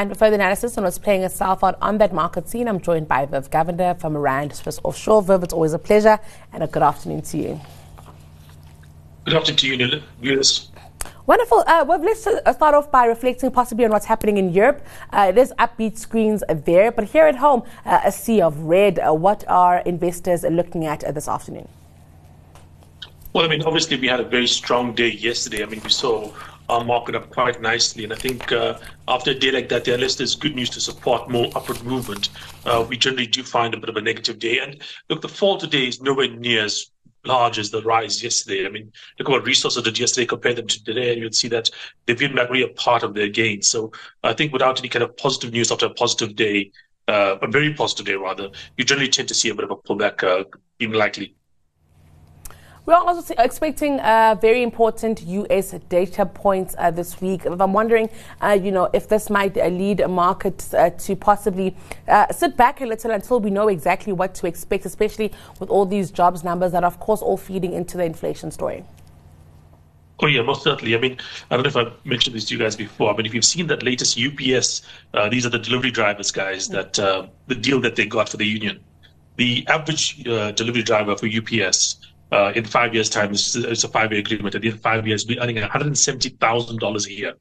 And for further analysis on what's playing itself out on that market scene, I'm joined by Viv Govender from Rand Swiss Offshore. Viv, it's always a pleasure and a good afternoon to you. Good afternoon to you, Eunice. Wonderful. Uh, well, let's uh, start off by reflecting possibly on what's happening in Europe. Uh, there's upbeat screens there, but here at home, uh, a sea of red. Uh, what are investors looking at uh, this afternoon? Well, I mean, obviously, we had a very strong day yesterday. I mean, we saw our market up quite nicely. And I think after a day like that, unless there's good news to support more upward movement, we generally do find a bit of a negative day. And look, the fall today is nowhere near as large as the rise yesterday. I mean, look at what resources did yesterday, compare them to today, and you'd see that they've been back really a part of their gain. So I think without any kind of positive news after a positive day, uh, a very positive day rather, you generally tend to see a bit of a pullback, uh, even likely. We're also expecting uh, very important U.S. data points uh, this week. I'm wondering, uh, you know, if this might uh, lead markets uh, to possibly uh, sit back a little until we know exactly what to expect, especially with all these jobs numbers that are, of course, all feeding into the inflation story. Oh yeah, most certainly. I mean, I don't know if I've mentioned this to you guys before. I mean, if you've seen that latest UPS, these are the delivery drivers, guys. Mm-hmm. That the deal that they got for the union, the average delivery driver for UPS uh, in five years' time, it's, it's a five-year agreement. At the end of five years, we're earning $170,000 a year.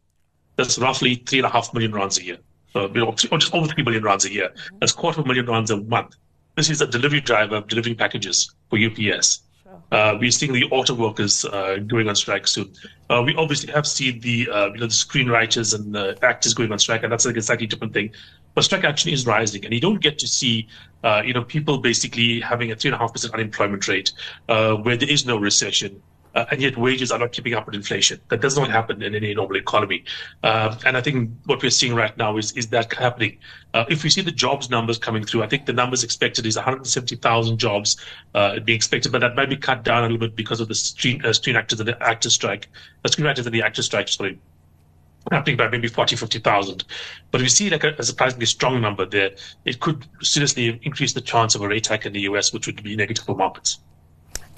That's roughly three and a half million rands a year. Uh, just over three million rands a year. That's quarter of a million rands a month. This is a delivery driver delivering packages for UPS. Uh, we're seeing the auto workers uh, going on strike soon. Uh, we obviously have seen the uh, you know the screenwriters and the actors going on strike, and that's like a slightly different thing. But strike action is rising, and you don't get to see uh, you know people basically having a three and a half percent unemployment rate uh, where there is no recession uh, and yet wages are not keeping up with inflation. That does not happen in any normal economy. Uh, and I think what we're seeing right now is is that happening. Uh, if we see the jobs numbers coming through, I think the numbers expected is 170,000 jobs uh, being expected, but that might be cut down a little bit because of the screen, uh, screen actors and the actor strike, the screenwriters and the actor strike, sorry happening by maybe 40, 50,000. But if you see like a, a, surprisingly strong number there, it could seriously increase the chance of a rate hike in the US, which would be negative for markets.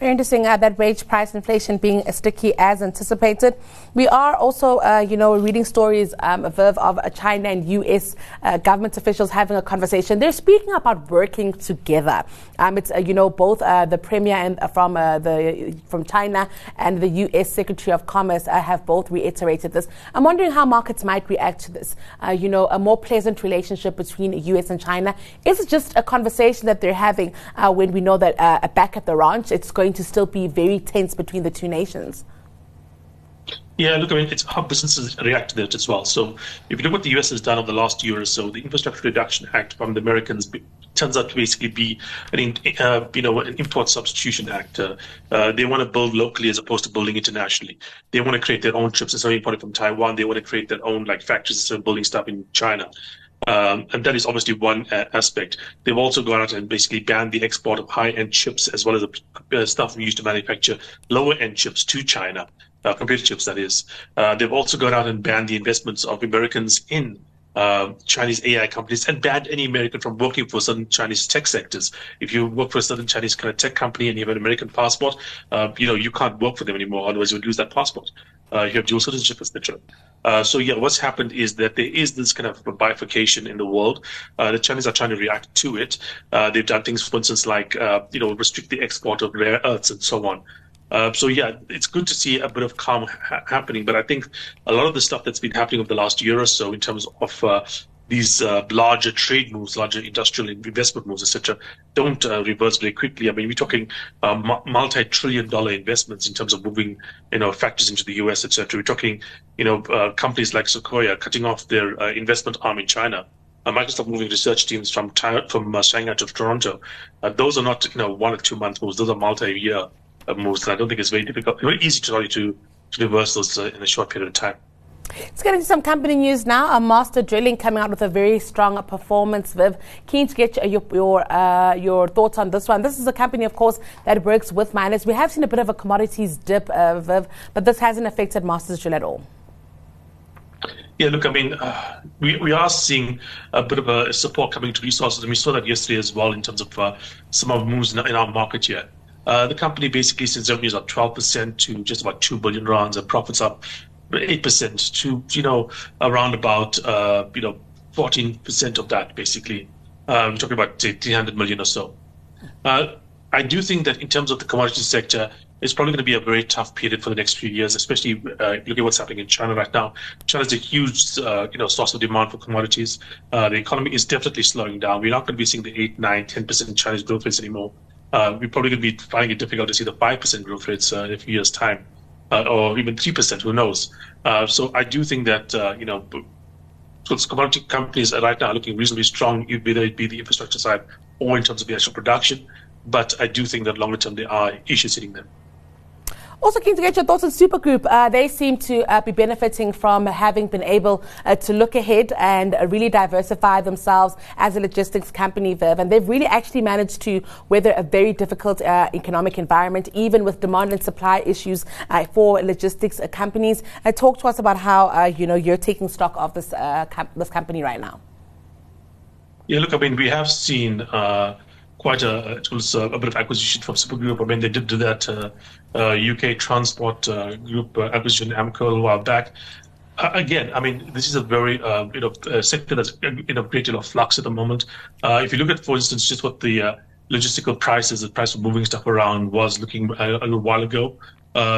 Interesting uh, that wage price inflation being as sticky as anticipated. We are also, uh, you know, reading stories, um, of, of China and U.S. Uh, government officials having a conversation. They're speaking about working together. Um, it's, uh, you know, both uh, the premier and uh, from the from China and the U.S. Secretary of Commerce have both reiterated this. I'm wondering how markets might react to this. you know, a more pleasant relationship between U.S. and China. Is it just a conversation that they're having when we know that back at the ranch, it's going going to still be very tense between the two nations? Yeah, look, I mean, it's how businesses react to that as well. So, if you look at what the US has done over the last year or so, the Infrastructure Reduction Act from the Americans turns out to basically be an, uh, you know, an import substitution act. Uh, uh, they want to build locally as opposed to building internationally. They want to create their own chips instead of importing from Taiwan. They want to create their own like factories instead of building stuff in China. Um, and that is obviously one uh, aspect. They've also gone out and basically banned the export of high-end chips as well as the uh, stuff we use to manufacture lower-end chips to China, uh, computer chips, that is. Uh, they've also gone out and banned the investments of Americans in uh, Chinese AI companies and banned any American from working for certain Chinese tech sectors. If you work for a certain Chinese kind of tech company and you have an American passport, uh, you know you can't work for them anymore. Otherwise, you would lose that passport. Uh, you have dual citizenship, etc. Uh, so yeah, what's happened is that there is this kind of bifurcation in the world. Uh, the Chinese are trying to react to it. Uh, they've done things, for instance, like you know restrict the export of rare earths and so on. Uh, so yeah, it's good to see a bit of calm ha- happening. But I think a lot of the stuff that's been happening over the last year or so, in terms of uh, these uh, larger trade moves, larger industrial investment moves, etc., don't uh, reverse very quickly. I mean, we're talking uh, multi-trillion-dollar investments in terms of moving, you know, factories into the U.S., etc. We're talking, you know, uh, companies like Sequoia cutting off their investment arm in China. Microsoft moving research teams from from Shanghai to Toronto. those are not, you know, one or two month moves. Those are multi-year moves. And I don't think it's very difficult, very easy to, to, to reverse those uh, in a short period of time. Let's get into some company news now. A Master Drilling coming out with a very strong performance. Viv, keen to get your your, uh, your thoughts on this one. This is a company, of course, that works with miners. We have seen a bit of a commodities dip, uh, Viv, but this hasn't affected Masters Drill at all. Yeah, look, I mean, uh, we, we are seeing a bit of a support coming to resources, and we saw that yesterday as well in terms of uh, some of the moves in, in our market here. Uh, the company basically since revenues up 12% to just about 2 billion rands and profits up 8% to, you know, around about, uh, you know, 14% of that, basically. Um, talking about say, 300 million or so. Uh, I do think that in terms of the commodity sector, it's probably going to be a very tough period for the next few years, especially uh, look at what's happening in China right now. China is a huge, uh, you know, source of demand for commodities. Uh, the economy is definitely slowing down. We're not going to be seeing the 8, 9, 10% Chinese growth rates anymore. Uh, we're probably going to be finding it difficult to see the 5% growth rates uh, in a few years' time, uh, or even 3%, who knows. so I do think that, you know, so commodity companies right now are looking reasonably strong, whether it be the infrastructure side or in terms of the actual production. But I do think that longer term there are issues hitting them. Also, keen to get your thoughts on Supergroup. Uh, they seem to uh, be benefiting from having been able uh, to look ahead and uh, really diversify themselves as a logistics company, Viv. And they've really actually managed to weather a very difficult uh, economic environment, even with demand and supply issues uh, for logistics companies. talk to us about how you know you're taking stock of this com- this company right now. Yeah, look, I mean, we have seen quite a it was a, bit of acquisition from Supergroup. I mean, they did do that uh, uh, UK transport uh, group uh, acquisition Amco a while back. Uh, again, I mean, this is a very uh, you know sector that's in a great deal of flux at the moment. if you look at, for instance, just what the logistical prices, the price of moving stuff around was looking a, a little while ago.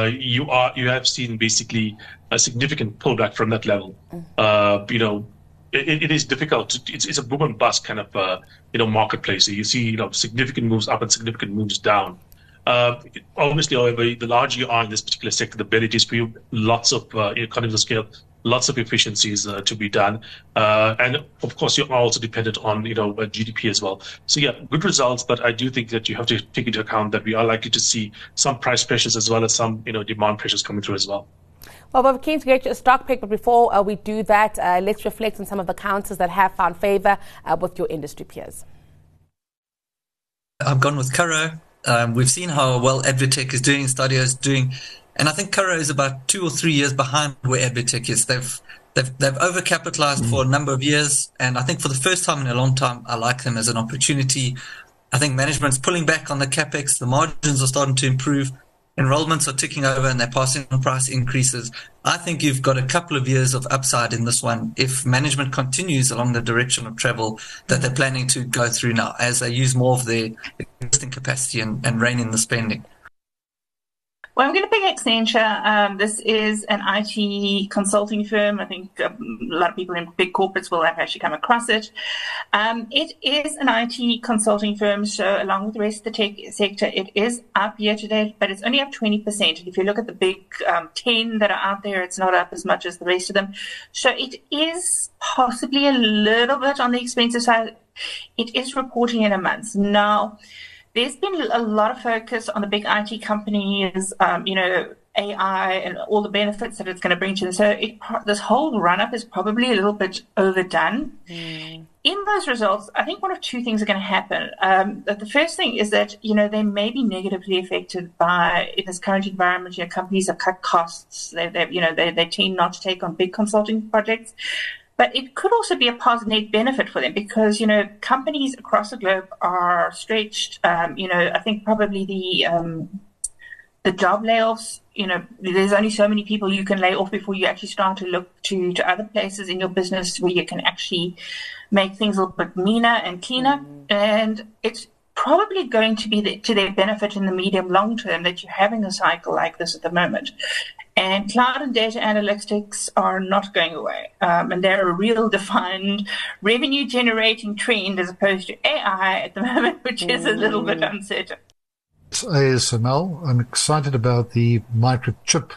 you are you have seen basically a significant pullback from that level. Mm. you know, it, it is difficult. It's, it's a boom and bust kind of uh, you know marketplace. You see you know significant moves up and significant moves down. Uh, obviously, however, the larger you are in this particular sector, the better it is for you. Lots of uh, economies of scale, lots of efficiencies uh, to be done, uh, and of course, you're also dependent on you know GDP as well. So yeah, good results, but I do think that you have to take into account that we are likely to see some price pressures as well as some you know demand pressures coming through as well. Well, we're keen to get your stock pick, but before uh, we do that, uh, let's reflect on some of the counters that have found favour uh, with your industry peers. I've gone with Curro. Um, we've seen how well ADvTECH is doing, Stadio is doing, and I think Curro is about two or three years behind where ADvTECH is. They've they've they've overcapitalized mm. for a number of years, and I think for the first time in a long time, I like them as an opportunity. I think management's pulling back on the capex. The margins are starting to improve enrollments are ticking over and they're passing on price increases. I think you've got a couple of years of upside in this one if management continues along the direction of travel that they're planning to go through now as they use more of their existing capacity and, and rein in the spending. Well, I'm going to pick Accenture. Um, this is an IT consulting firm. I think a lot of people in big corporates will have actually come across it. Um, it is an IT consulting firm, so along with the rest of the tech sector, it is up year to date, but it's only up 20%. And if you look at the big um, 10 that are out there, it's not up as much as the rest of them. So it is possibly a little bit on the expensive side. It is reporting in a month. Now, there's been a lot of focus on the big IT companies, um, you know, AI and all the benefits that it's going to bring to them. So it, this whole run up is probably a little bit overdone. Mm. In those results, I think one of two things are going to happen. Um, the first thing is that you know they may be negatively affected by in this current environment. You know, companies have cut costs. They, they you know, they, they tend not to take on big consulting projects. But it could also be a positive benefit for them because, you know, companies across the globe are stretched. Um, you know, I think probably the, um, the job layoffs, you know, there's only so many people you can lay off before you actually start to look to, to other places in your business where you can actually make things a little bit meaner and cleaner. Mm-hmm. And it's probably going to be the, to their benefit in the medium long term that you're having a cycle like this at the moment. And cloud and data analytics are not going away. Um, and they're a real defined revenue generating trend as opposed to AI at the moment, which is a little bit mm. uncertain. ASML. I'm excited about the microchip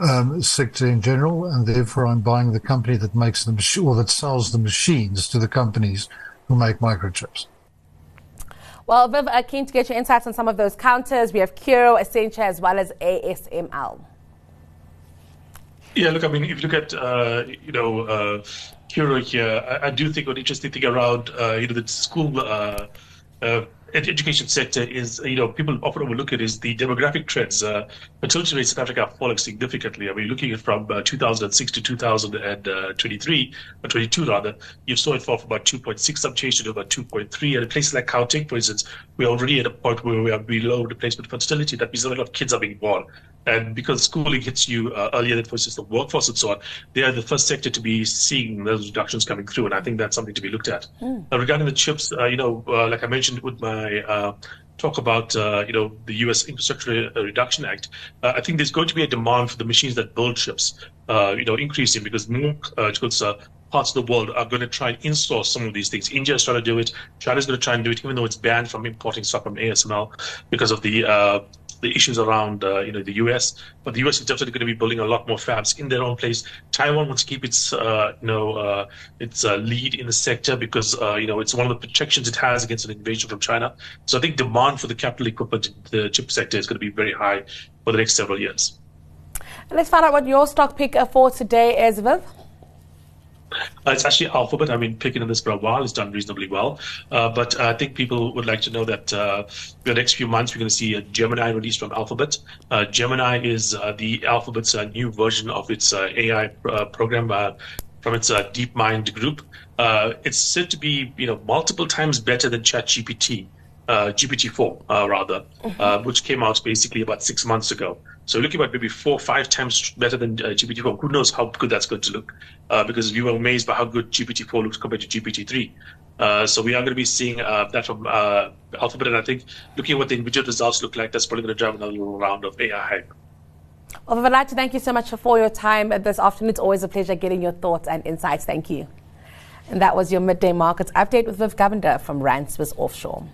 um, sector in general, and therefore I'm buying the company that makes the machine or that sells the machines to the companies who make microchips. Well, Viv, uh, keen to get your insights on some of those counters. We have Curro, Accenture, as well as ASML. Yeah, look, I mean, if you look at, uh, you know, uh, Curro here, I, I, do think an interesting thing around, uh, you know, the school uh, uh, education sector is, you know, people often overlook it is the demographic trends. Uh, fertility rates in Africa are falling significantly. I mean, looking at from uh, 2006 to 2023, or 22 rather, you saw it fall from about 2.6 some change to about 2.3. And in places like Gauteng, for instance, we're already at a point where we are below replacement fertility. That means a lot of kids are being born. And because schooling hits you uh, earlier than, for instance, the workforce and so on, they are the first sector to be seeing those reductions coming through. And I think that's something to be looked at. Mm. regarding the chips, uh, you know, uh, like I mentioned with my uh, talk about, uh, you know, the U.S. Infrastructure Reduction Act, uh, I think there's going to be a demand for the machines that build chips, you know, increasing because more parts of the world are going to try and insource some of these things. India is trying to do it. China is going to try and do it, even though it's banned from importing stuff from ASML because of the uh, the issues around uh, you know the US. But the US is definitely going to be building a lot more fabs in their own place. Taiwan wants to keep its uh, you know uh, its uh, lead in the sector because uh, you know it's one of the protections it has against an invasion from China. So I think demand for the capital equipment, the chip sector, is going to be very high for the next several years. Let's find out what your stock pick for today is, Viv. Uh, it's actually Alphabet. I've been picking on this for a while. It's done reasonably well. Uh, but I think people would like to know that uh, the next few months we're going to see a Gemini release from Alphabet. Uh, Gemini is uh, the Alphabet's uh, new version of its AI program from its DeepMind group. it's said to be, you know, multiple times better than ChatGPT. Uh, GPT-4 uh, rather, mm-hmm. uh, which came out basically about six months ago. So looking at maybe four, five times better than uh, GPT-4. Who knows how good that's going to look? Uh, because we were amazed by how good GPT-4 looks compared to GPT-3. Uh, so we are going to be seeing that from Alphabet, and I think looking at what the individual results look like, that's probably going to drive another round of AI hype. Well, to thank you so much for your time this afternoon. It's always a pleasure getting your thoughts and insights. Thank you. And that was your midday markets update with Viv Govender from Rand Swiss Offshore.